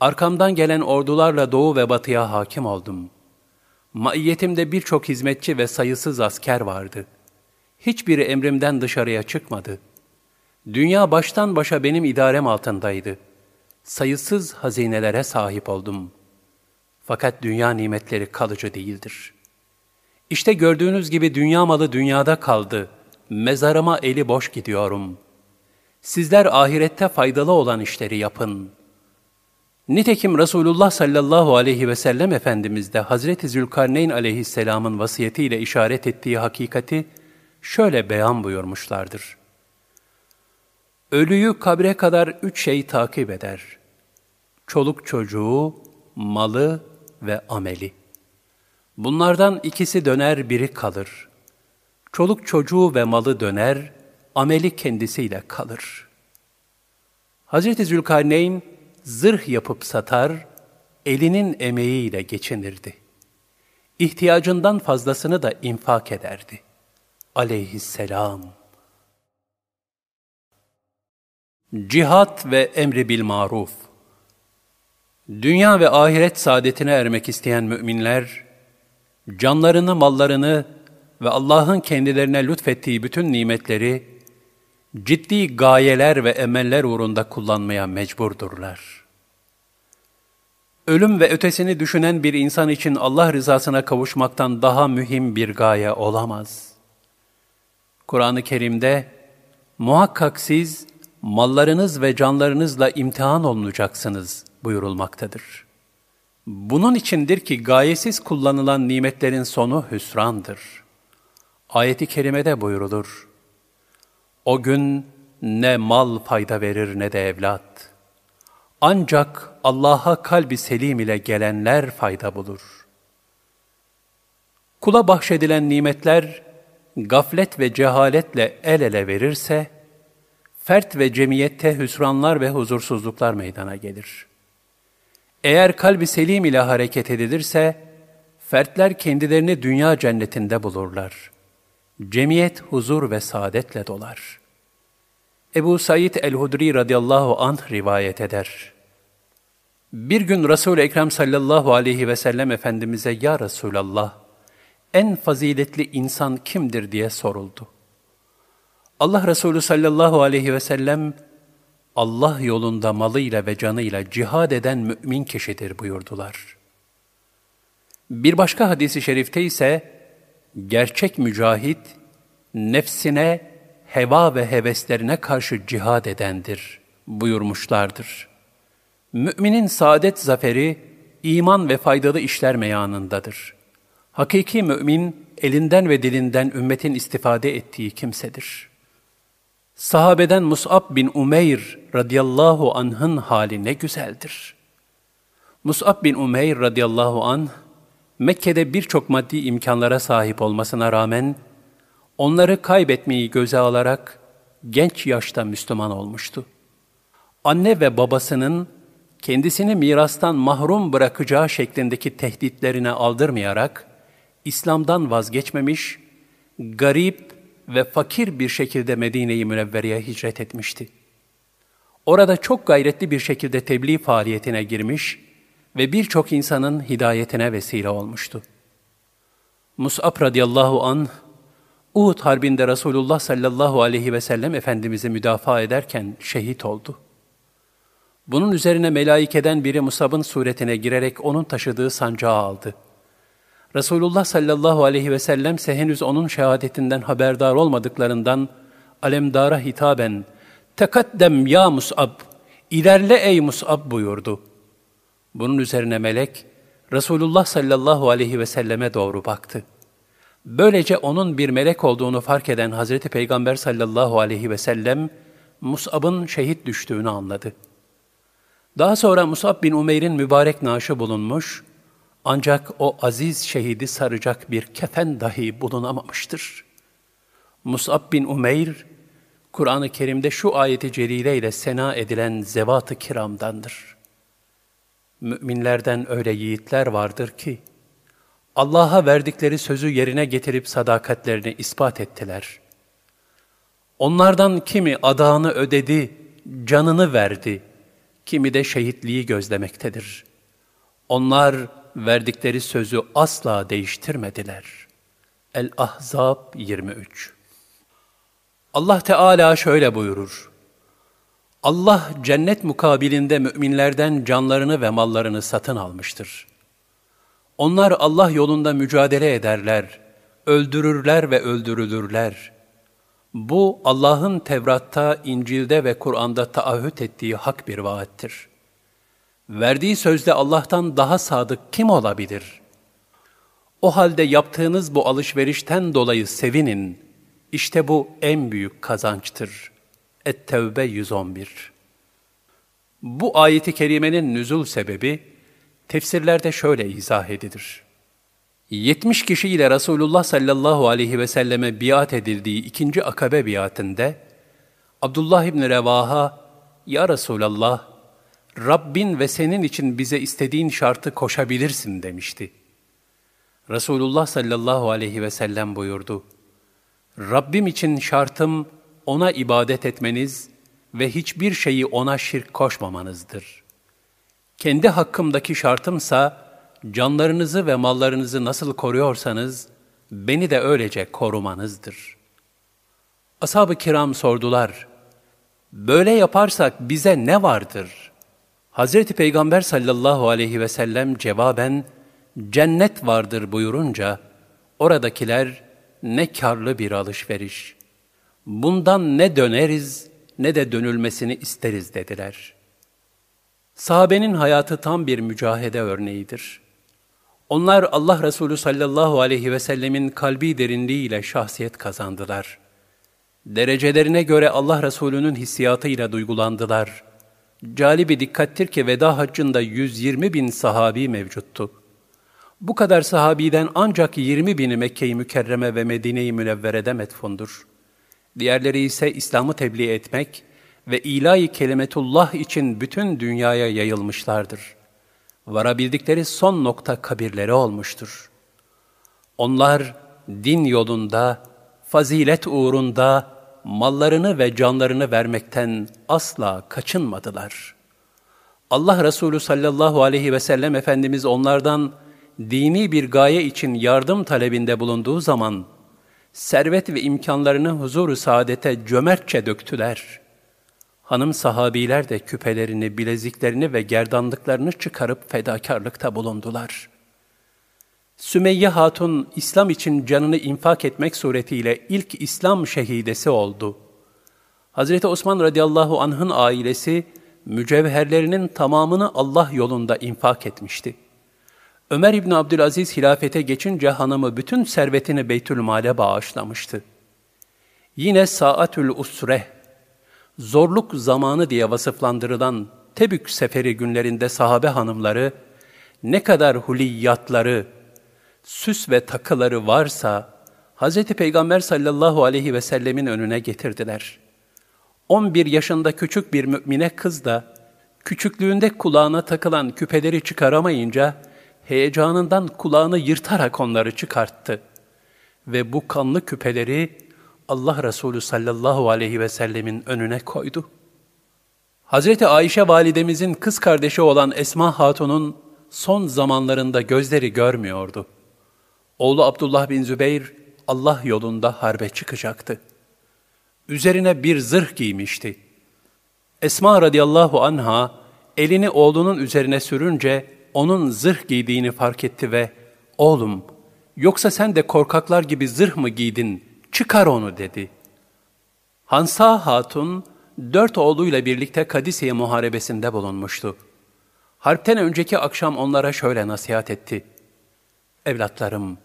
Arkamdan gelen ordularla doğu ve batıya hakim oldum. Maiyetimde birçok hizmetçi ve sayısız asker vardı. Hiçbiri emrimden dışarıya çıkmadı.'' Dünya baştan başa benim idarem altındaydı. Sayısız hazinelere sahip oldum. Fakat dünya nimetleri kalıcı değildir. İşte gördüğünüz gibi dünya malı dünyada kaldı. Mezarıma eli boş gidiyorum. Sizler ahirette faydalı olan işleri yapın. Nitekim Resulullah sallallahu aleyhi ve sellem Efendimiz de Hazreti Zülkarneyn aleyhisselamın vasiyetiyle işaret ettiği hakikati şöyle beyan buyurmuşlardır. Ölüyü kabre kadar üç şey takip eder. Çoluk çocuğu, malı ve ameli. Bunlardan ikisi döner, biri kalır. Çoluk çocuğu ve malı döner, ameli kendisiyle kalır. Hz. Zülkarneyn zırh yapıp satar, elinin emeğiyle geçinirdi. İhtiyacından fazlasını da infak ederdi. Aleyhisselam. Cihat ve emri bil maruf. Dünya ve ahiret saadetine ermek isteyen müminler, canlarını, mallarını ve Allah'ın kendilerine lütfettiği bütün nimetleri ciddi gayeler ve emeller uğrunda kullanmaya mecburdurlar. Ölüm ve ötesini düşünen bir insan için Allah rızasına kavuşmaktan daha mühim bir gaye olamaz. Kur'an-ı Kerim'de muhakkak siz mallarınız ve canlarınızla imtihan olunacaksınız buyurulmaktadır. Bunun içindir ki gayesiz kullanılan nimetlerin sonu hüsrandır. Ayeti kerimede buyurulur. O gün ne mal fayda verir ne de evlat. Ancak Allah'a kalbi selim ile gelenler fayda bulur. Kula bahşedilen nimetler, gaflet ve cehaletle el ele verirse, fert ve cemiyette hüsranlar ve huzursuzluklar meydana gelir. Eğer kalbi selim ile hareket edilirse, fertler kendilerini dünya cennetinde bulurlar. Cemiyet huzur ve saadetle dolar. Ebu Said el-Hudri radıyallahu anh rivayet eder. Bir gün Resul-i Ekrem sallallahu aleyhi ve sellem Efendimiz'e Ya Resulallah, en faziletli insan kimdir diye soruldu. Allah Resulü sallallahu aleyhi ve sellem, Allah yolunda malıyla ve canıyla cihad eden mümin kişidir buyurdular. Bir başka hadisi şerifte ise, gerçek mücahit, nefsine, heva ve heveslerine karşı cihad edendir buyurmuşlardır. Müminin saadet zaferi, iman ve faydalı işler meyanındadır. Hakiki mümin, elinden ve dilinden ümmetin istifade ettiği kimsedir.'' Sahabeden Mus'ab bin Umeyr radıyallahu anh'ın hali ne güzeldir. Mus'ab bin Umeyr radıyallahu anh, Mekke'de birçok maddi imkanlara sahip olmasına rağmen, onları kaybetmeyi göze alarak genç yaşta Müslüman olmuştu. Anne ve babasının kendisini mirastan mahrum bırakacağı şeklindeki tehditlerine aldırmayarak, İslam'dan vazgeçmemiş, garip ve fakir bir şekilde Medine-i Münevvere'ye hicret etmişti. Orada çok gayretli bir şekilde tebliğ faaliyetine girmiş ve birçok insanın hidayetine vesile olmuştu. Mus'ab radıyallahu an Uhud harbinde Resulullah sallallahu aleyhi ve sellem Efendimiz'i müdafaa ederken şehit oldu. Bunun üzerine melaikeden biri Musab'ın suretine girerek onun taşıdığı sancağı aldı.'' Resulullah sallallahu aleyhi ve sellem ise henüz onun şehadetinden haberdar olmadıklarından alemdara hitaben tekaddem ya Mus'ab, ilerle ey Mus'ab buyurdu. Bunun üzerine melek Resulullah sallallahu aleyhi ve selleme doğru baktı. Böylece onun bir melek olduğunu fark eden Hazreti Peygamber sallallahu aleyhi ve sellem Mus'ab'ın şehit düştüğünü anladı. Daha sonra Mus'ab bin Umeyr'in mübarek naaşı bulunmuş ancak o aziz şehidi saracak bir kefen dahi bulunamamıştır. Mus'ab bin Umeyr, Kur'an-ı Kerim'de şu ayeti celile ile sena edilen zevat-ı kiramdandır. Müminlerden öyle yiğitler vardır ki, Allah'a verdikleri sözü yerine getirip sadakatlerini ispat ettiler. Onlardan kimi adağını ödedi, canını verdi, kimi de şehitliği gözlemektedir. Onlar, verdikleri sözü asla değiştirmediler. El-Ahzab 23 Allah Teala şöyle buyurur. Allah cennet mukabilinde müminlerden canlarını ve mallarını satın almıştır. Onlar Allah yolunda mücadele ederler, öldürürler ve öldürülürler. Bu Allah'ın Tevrat'ta, İncil'de ve Kur'an'da taahhüt ettiği hak bir vaattir. Verdiği sözde Allah'tan daha sadık kim olabilir? O halde yaptığınız bu alışverişten dolayı sevinin. İşte bu en büyük kazançtır. Et-Tevbe 111 Bu ayeti kerimenin nüzul sebebi, tefsirlerde şöyle izah edilir. 70 kişiyle Resulullah sallallahu aleyhi ve selleme biat edildiği ikinci akabe biatinde, Abdullah İbni Revaha, Ya Resulallah, Rabbin ve senin için bize istediğin şartı koşabilirsin demişti. Resulullah sallallahu aleyhi ve sellem buyurdu. Rabbim için şartım ona ibadet etmeniz ve hiçbir şeyi ona şirk koşmamanızdır. Kendi hakkımdaki şartımsa canlarınızı ve mallarınızı nasıl koruyorsanız beni de öylece korumanızdır. Ashab-ı kiram sordular, böyle yaparsak bize ne vardır?'' Hazreti Peygamber sallallahu aleyhi ve sellem cevaben cennet vardır buyurunca oradakiler ne karlı bir alışveriş. Bundan ne döneriz ne de dönülmesini isteriz dediler. Sahabenin hayatı tam bir mücahede örneğidir. Onlar Allah Resulü sallallahu aleyhi ve sellemin kalbi derinliğiyle şahsiyet kazandılar. Derecelerine göre Allah Resulü'nün hissiyatıyla duygulandılar.'' Cali bir dikkattir ki veda haccında 120 bin sahabi mevcuttu. Bu kadar sahabiden ancak 20 bini Mekke-i Mükerreme ve Medine-i Münevvere'de metfundur. Diğerleri ise İslam'ı tebliğ etmek ve ilahi kelimetullah için bütün dünyaya yayılmışlardır. Varabildikleri son nokta kabirleri olmuştur. Onlar din yolunda, fazilet uğrunda, mallarını ve canlarını vermekten asla kaçınmadılar. Allah Resulü sallallahu aleyhi ve sellem Efendimiz onlardan dini bir gaye için yardım talebinde bulunduğu zaman, servet ve imkanlarını huzuru saadete cömertçe döktüler. Hanım sahabiler de küpelerini, bileziklerini ve gerdanlıklarını çıkarıp fedakarlıkta bulundular. Sümeyye Hatun, İslam için canını infak etmek suretiyle ilk İslam şehidesi oldu. Hazreti Osman radıyallahu anh'ın ailesi, mücevherlerinin tamamını Allah yolunda infak etmişti. Ömer İbni Abdülaziz hilafete geçince hanımı bütün servetini Beytülmal'e bağışlamıştı. Yine Saatül Usre, zorluk zamanı diye vasıflandırılan Tebük seferi günlerinde sahabe hanımları, ne kadar huliyatları, süs ve takıları varsa, Hz. Peygamber sallallahu aleyhi ve sellemin önüne getirdiler. 11 yaşında küçük bir mümine kız da, küçüklüğünde kulağına takılan küpeleri çıkaramayınca, heyecanından kulağını yırtarak onları çıkarttı. Ve bu kanlı küpeleri Allah Resulü sallallahu aleyhi ve sellemin önüne koydu. Hazreti Ayşe validemizin kız kardeşi olan Esma Hatun'un son zamanlarında gözleri görmüyordu. Oğlu Abdullah bin Zübeyir Allah yolunda harbe çıkacaktı. Üzerine bir zırh giymişti. Esma radıyallahu anha elini oğlunun üzerine sürünce onun zırh giydiğini fark etti ve ''Oğlum, yoksa sen de korkaklar gibi zırh mı giydin? Çıkar onu.'' dedi. Hansa Hatun, dört oğluyla birlikte Kadisiye muharebesinde bulunmuştu. Harpten önceki akşam onlara şöyle nasihat etti. Evlatlarım,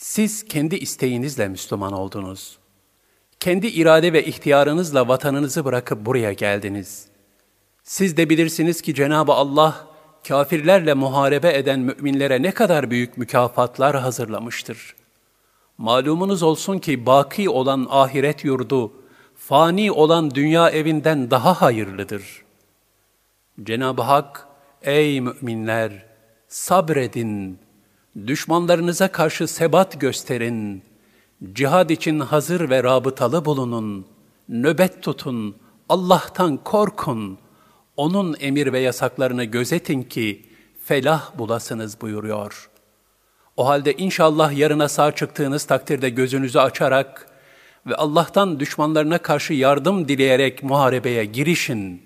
siz kendi isteğinizle Müslüman oldunuz. Kendi irade ve ihtiyarınızla vatanınızı bırakıp buraya geldiniz. Siz de bilirsiniz ki Cenab-ı Allah, kafirlerle muharebe eden müminlere ne kadar büyük mükafatlar hazırlamıştır. Malumunuz olsun ki baki olan ahiret yurdu, fani olan dünya evinden daha hayırlıdır. Cenab-ı Hak, ey müminler, sabredin, düşmanlarınıza karşı sebat gösterin, cihad için hazır ve rabıtalı bulunun, nöbet tutun, Allah'tan korkun.'' onun emir ve yasaklarını gözetin ki felah bulasınız buyuruyor. O halde inşallah yarına sağ çıktığınız takdirde gözünüzü açarak ve Allah'tan düşmanlarına karşı yardım dileyerek muharebeye girişin.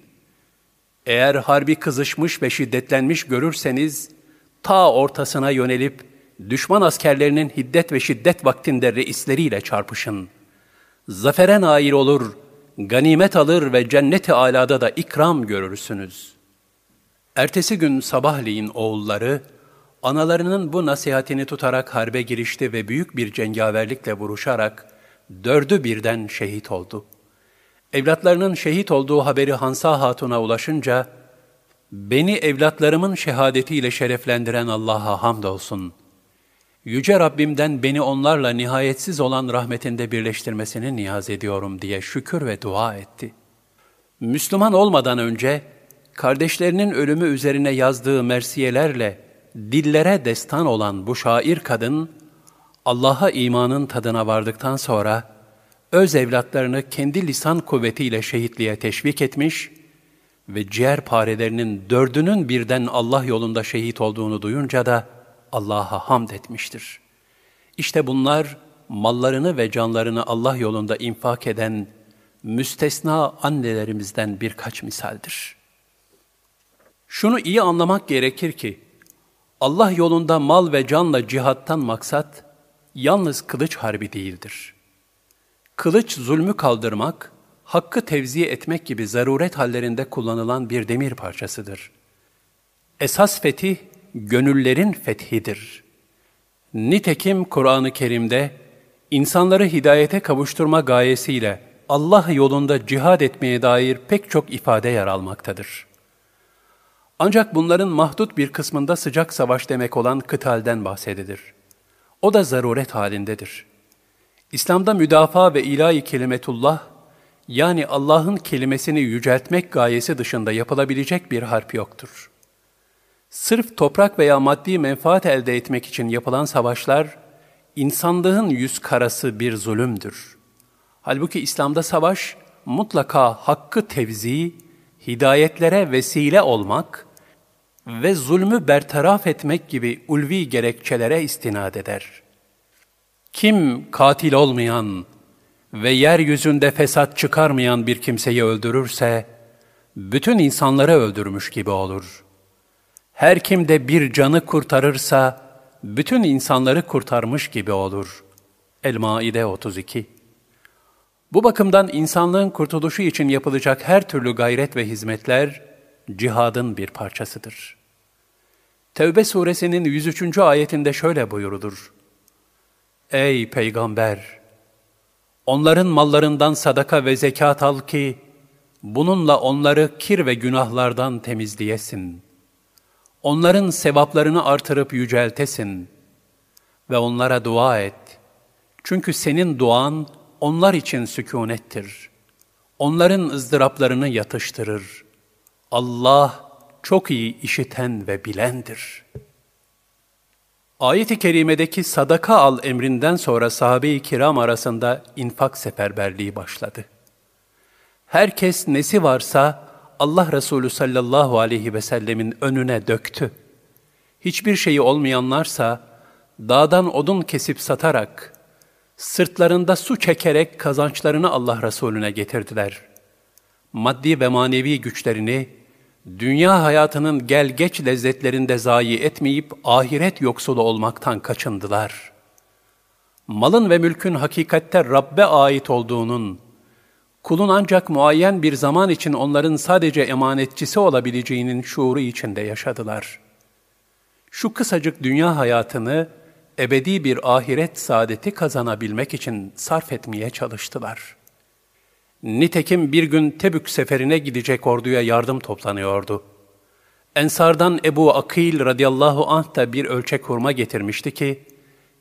Eğer harbi kızışmış ve şiddetlenmiş görürseniz, ta ortasına yönelip düşman askerlerinin hiddet ve şiddet vaktinde reisleriyle çarpışın. Zafere nail olur.'' ganimet alır ve cennet-i alada da ikram görürsünüz. Ertesi gün sabahleyin oğulları, analarının bu nasihatini tutarak harbe girişti ve büyük bir cengaverlikle vuruşarak dördü birden şehit oldu. Evlatlarının şehit olduğu haberi Hansa Hatun'a ulaşınca, beni evlatlarımın şehadetiyle şereflendiren Allah'a hamdolsun.'' Yüce Rabbimden beni onlarla nihayetsiz olan rahmetinde birleştirmesini niyaz ediyorum diye şükür ve dua etti. Müslüman olmadan önce kardeşlerinin ölümü üzerine yazdığı mersiyelerle dillere destan olan bu şair kadın, Allah'a imanın tadına vardıktan sonra öz evlatlarını kendi lisan kuvvetiyle şehitliğe teşvik etmiş ve ciğer parelerinin dördünün birden Allah yolunda şehit olduğunu duyunca da Allah'a hamd etmiştir. İşte bunlar mallarını ve canlarını Allah yolunda infak eden müstesna annelerimizden birkaç misaldir. Şunu iyi anlamak gerekir ki, Allah yolunda mal ve canla cihattan maksat, yalnız kılıç harbi değildir. Kılıç zulmü kaldırmak, hakkı tevziye etmek gibi zaruret hallerinde kullanılan bir demir parçasıdır. Esas fetih, gönüllerin fethidir. Nitekim Kur'an-ı Kerim'de insanları hidayete kavuşturma gayesiyle Allah yolunda cihad etmeye dair pek çok ifade yer almaktadır. Ancak bunların mahdut bir kısmında sıcak savaş demek olan kıtalden bahsedilir. O da zaruret halindedir. İslam'da müdafaa ve ilahi kelimetullah, yani Allah'ın kelimesini yüceltmek gayesi dışında yapılabilecek bir harp yoktur.'' Sırf toprak veya maddi menfaat elde etmek için yapılan savaşlar, insanlığın yüz karası bir zulümdür. Halbuki İslam'da savaş mutlaka hakkı tevzi, hidayetlere vesile olmak ve zulmü bertaraf etmek gibi ulvi gerekçelere istinad eder. Kim katil olmayan ve yeryüzünde fesat çıkarmayan bir kimseyi öldürürse, bütün insanları öldürmüş gibi olur. Her kim de bir canı kurtarırsa, bütün insanları kurtarmış gibi olur. El-Maide 32 Bu bakımdan insanlığın kurtuluşu için yapılacak her türlü gayret ve hizmetler, cihadın bir parçasıdır. Tevbe suresinin 103. ayetinde şöyle buyurulur. Ey peygamber! Onların mallarından sadaka ve zekat al ki, bununla onları kir ve günahlardan temizleyesin. Onların sevaplarını artırıp yüceltesin ve onlara dua et. Çünkü senin duan onlar için sükunettir. Onların ızdıraplarını yatıştırır. Allah çok iyi işiten ve bilendir. Ayet-i kerimedeki sadaka al emrinden sonra sahabe-i kiram arasında infak seferberliği başladı. Herkes nesi varsa Allah Resulü sallallahu aleyhi ve sellemin önüne döktü. Hiçbir şeyi olmayanlarsa dağdan odun kesip satarak, sırtlarında su çekerek kazançlarını Allah Resulüne getirdiler. Maddi ve manevi güçlerini dünya hayatının gel geç lezzetlerinde zayi etmeyip ahiret yoksulu olmaktan kaçındılar. Malın ve mülkün hakikatte Rabbe ait olduğunun, kulun ancak muayyen bir zaman için onların sadece emanetçisi olabileceğinin şuuru içinde yaşadılar. Şu kısacık dünya hayatını ebedi bir ahiret saadeti kazanabilmek için sarf etmeye çalıştılar.'' Nitekim bir gün Tebük seferine gidecek orduya yardım toplanıyordu. Ensardan Ebu Akil radıyallahu anh da bir ölçek hurma getirmişti ki,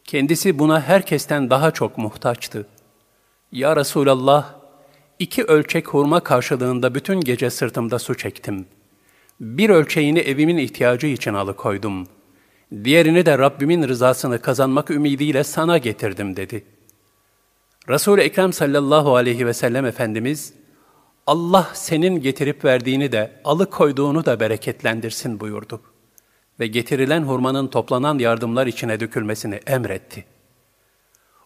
kendisi buna herkesten daha çok muhtaçtı. Ya Resulallah, iki ölçek hurma karşılığında bütün gece sırtımda su çektim. Bir ölçeğini evimin ihtiyacı için alıkoydum. Diğerini de Rabbimin rızasını kazanmak ümidiyle sana getirdim dedi.'' Resul-i Ekrem sallallahu aleyhi ve sellem Efendimiz, Allah senin getirip verdiğini de alıkoyduğunu da bereketlendirsin buyurdu. Ve getirilen hurmanın toplanan yardımlar içine dökülmesini emretti.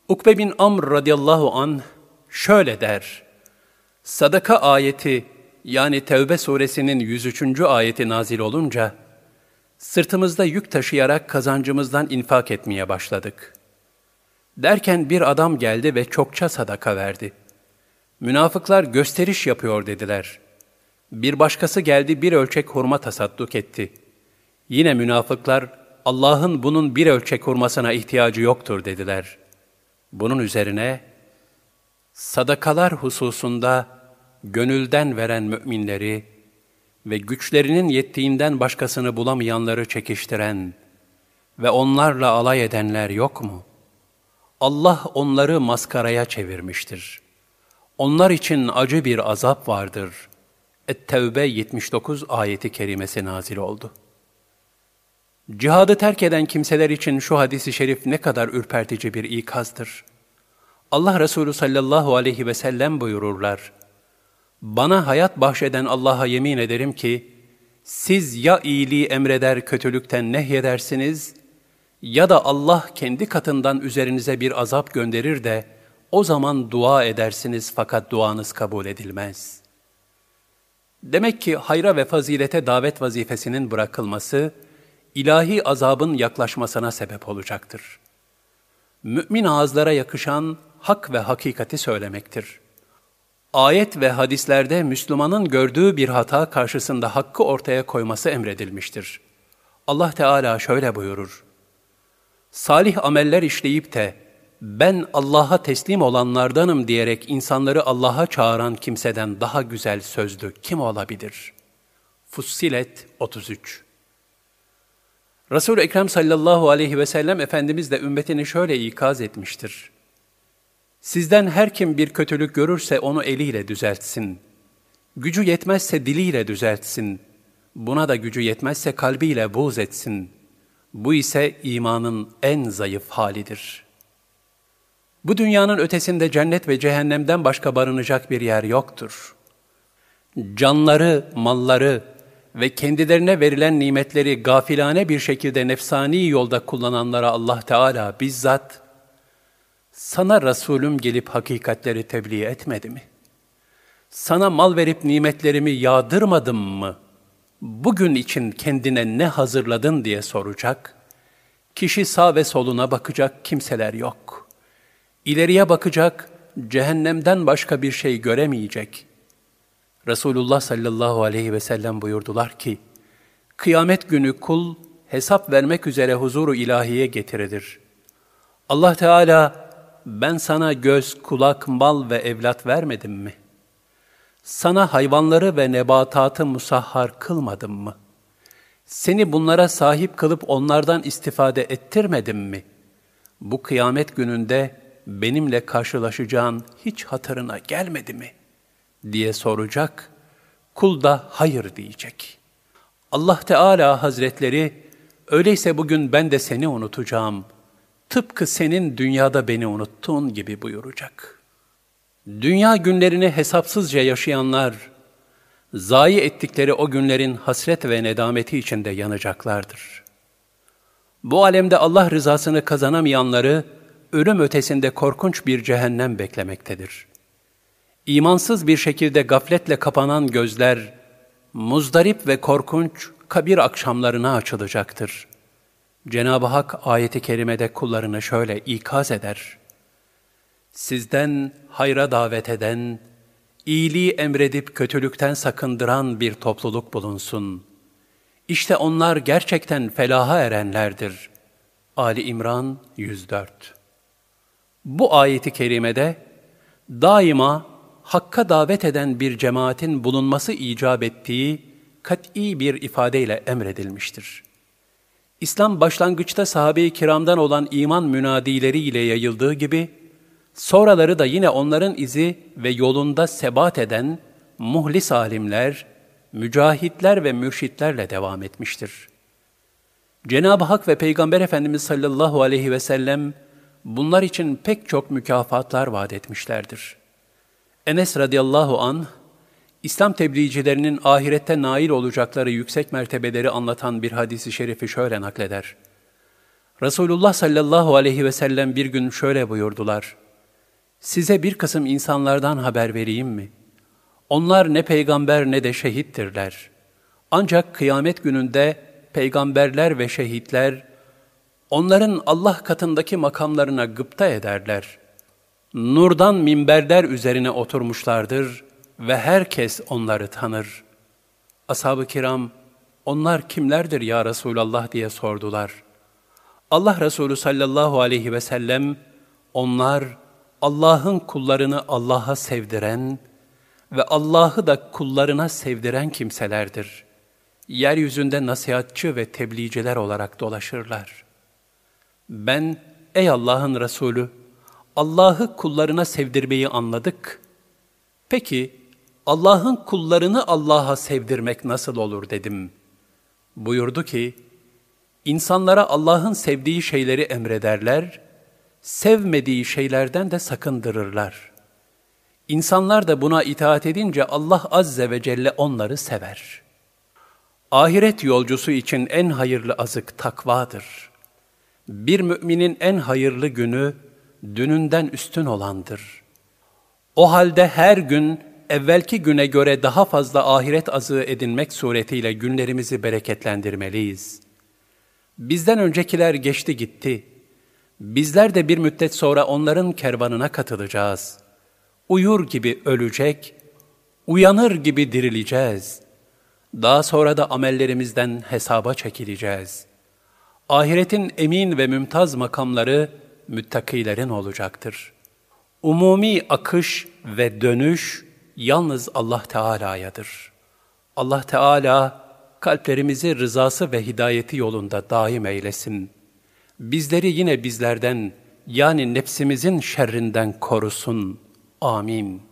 Ukbe bin Amr radıyallahu an şöyle der. Sadaka ayeti yani Tevbe suresinin 103. ayeti nazil olunca, sırtımızda yük taşıyarak kazancımızdan infak etmeye başladık. Derken bir adam geldi ve çokça sadaka verdi. Münafıklar gösteriş yapıyor dediler. Bir başkası geldi bir ölçek hurma tasadduk etti. Yine münafıklar Allah'ın bunun bir ölçek hurmasına ihtiyacı yoktur dediler. Bunun üzerine sadakalar hususunda gönülden veren müminleri ve güçlerinin yettiğinden başkasını bulamayanları çekiştiren ve onlarla alay edenler yok mu?'' Allah onları maskaraya çevirmiştir. Onlar için acı bir azap vardır. Et-Tevbe 79 ayeti kerimesi nazil oldu. Cihadı terk eden kimseler için şu hadisi şerif ne kadar ürpertici bir ikazdır. Allah Resulü sallallahu aleyhi ve sellem buyururlar. Bana hayat bahşeden Allah'a yemin ederim ki, siz ya iyiliği emreder kötülükten nehyedersiniz ya da Allah kendi katından üzerinize bir azap gönderir de o zaman dua edersiniz fakat duanız kabul edilmez. Demek ki hayra ve fazilete davet vazifesinin bırakılması, ilahi azabın yaklaşmasına sebep olacaktır. Mümin ağızlara yakışan hak ve hakikati söylemektir. Ayet ve hadislerde Müslümanın gördüğü bir hata karşısında hakkı ortaya koyması emredilmiştir. Allah Teala şöyle buyurur salih ameller işleyip de ben Allah'a teslim olanlardanım diyerek insanları Allah'a çağıran kimseden daha güzel sözlü kim olabilir? Fussilet 33 Resul-i Ekrem sallallahu aleyhi ve sellem Efendimiz de ümmetini şöyle ikaz etmiştir. Sizden her kim bir kötülük görürse onu eliyle düzeltsin. Gücü yetmezse diliyle düzeltsin. Buna da gücü yetmezse kalbiyle buğz etsin.'' Bu ise imanın en zayıf halidir. Bu dünyanın ötesinde cennet ve cehennemden başka barınacak bir yer yoktur. canları, malları ve kendilerine verilen nimetleri gafilane bir şekilde nefsani yolda kullananlara Allah Teala bizzat sana Resulüm gelip hakikatleri tebliğ etmedi mi? Sana mal verip nimetlerimi yağdırmadım mı? Bugün için kendine ne hazırladın diye soracak. Kişi sağ ve soluna bakacak kimseler yok. İleriye bakacak, cehennemden başka bir şey göremeyecek. Resulullah sallallahu aleyhi ve sellem buyurdular ki, Kıyamet günü kul hesap vermek üzere huzuru ilahiye getirilir. Allah Teala, ben sana göz, kulak, mal ve evlat vermedim mi? Sana hayvanları ve nebatatı musahhar kılmadım mı? Seni bunlara sahip kılıp onlardan istifade ettirmedim mi? Bu kıyamet gününde benimle karşılaşacağın hiç hatırına gelmedi mi? diye soracak. Kul da hayır diyecek. Allah Teala Hazretleri, öyleyse bugün ben de seni unutacağım. Tıpkı senin dünyada beni unuttuğun gibi buyuracak. Dünya günlerini hesapsızca yaşayanlar, zayi ettikleri o günlerin hasret ve nedameti içinde yanacaklardır. Bu alemde Allah rızasını kazanamayanları, ölüm ötesinde korkunç bir cehennem beklemektedir. İmansız bir şekilde gafletle kapanan gözler, muzdarip ve korkunç kabir akşamlarına açılacaktır. Cenab-ı Hak ayeti kerimede kullarını şöyle ikaz eder. Sizden hayra davet eden, iyiliği emredip kötülükten sakındıran bir topluluk bulunsun. İşte onlar gerçekten felaha erenlerdir. Ali İmran 104 Bu ayeti kerimede daima hakka davet eden bir cemaatin bulunması icap ettiği kat'i bir ifadeyle emredilmiştir. İslam başlangıçta sahabe-i kiramdan olan iman münadileriyle yayıldığı gibi, sonraları da yine onların izi ve yolunda sebat eden muhlis alimler, mücahitler ve mürşitlerle devam etmiştir. Cenab-ı Hak ve Peygamber Efendimiz sallallahu aleyhi ve sellem bunlar için pek çok mükafatlar vaat etmişlerdir. Enes radıyallahu an İslam tebliğcilerinin ahirette nail olacakları yüksek mertebeleri anlatan bir hadisi şerifi şöyle nakleder. Resulullah sallallahu aleyhi ve sellem bir gün şöyle buyurdular. Size bir kısım insanlardan haber vereyim mi? Onlar ne peygamber ne de şehittirler. Ancak kıyamet gününde peygamberler ve şehitler onların Allah katındaki makamlarına gıpta ederler. Nurdan minberler üzerine oturmuşlardır ve herkes onları tanır. Ashab-ı kiram, onlar kimlerdir ya Resulallah diye sordular. Allah Resulü sallallahu aleyhi ve sellem, onlar Allah'ın kullarını Allah'a sevdiren ve Allah'ı da kullarına sevdiren kimselerdir. Yeryüzünde nasihatçı ve tebliğciler olarak dolaşırlar. Ben, ey Allah'ın Resulü, Allah'ı kullarına sevdirmeyi anladık. Peki, Allah'ın kullarını Allah'a sevdirmek nasıl olur dedim. Buyurdu ki, insanlara Allah'ın sevdiği şeyleri emrederler, sevmediği şeylerden de sakındırırlar. İnsanlar da buna itaat edince Allah Azze ve Celle onları sever. Ahiret yolcusu için en hayırlı azık takvadır. Bir müminin en hayırlı günü, dününden üstün olandır. O halde her gün evvelki güne göre daha fazla ahiret azığı edinmek suretiyle günlerimizi bereketlendirmeliyiz. Bizden öncekiler geçti gitti. Bizler de bir müddet sonra onların kervanına katılacağız. Uyur gibi ölecek, uyanır gibi dirileceğiz. Daha sonra da amellerimizden hesaba çekileceğiz. Ahiretin emin ve mümtaz makamları müttakilerin olacaktır. Umumi akış ve dönüş yalnız Allah Teala'yadır. Allah Teala kalplerimizi rızası ve hidayeti yolunda daim eylesin. Bizleri yine bizlerden yani nefsimizin şerrinden korusun. Amin.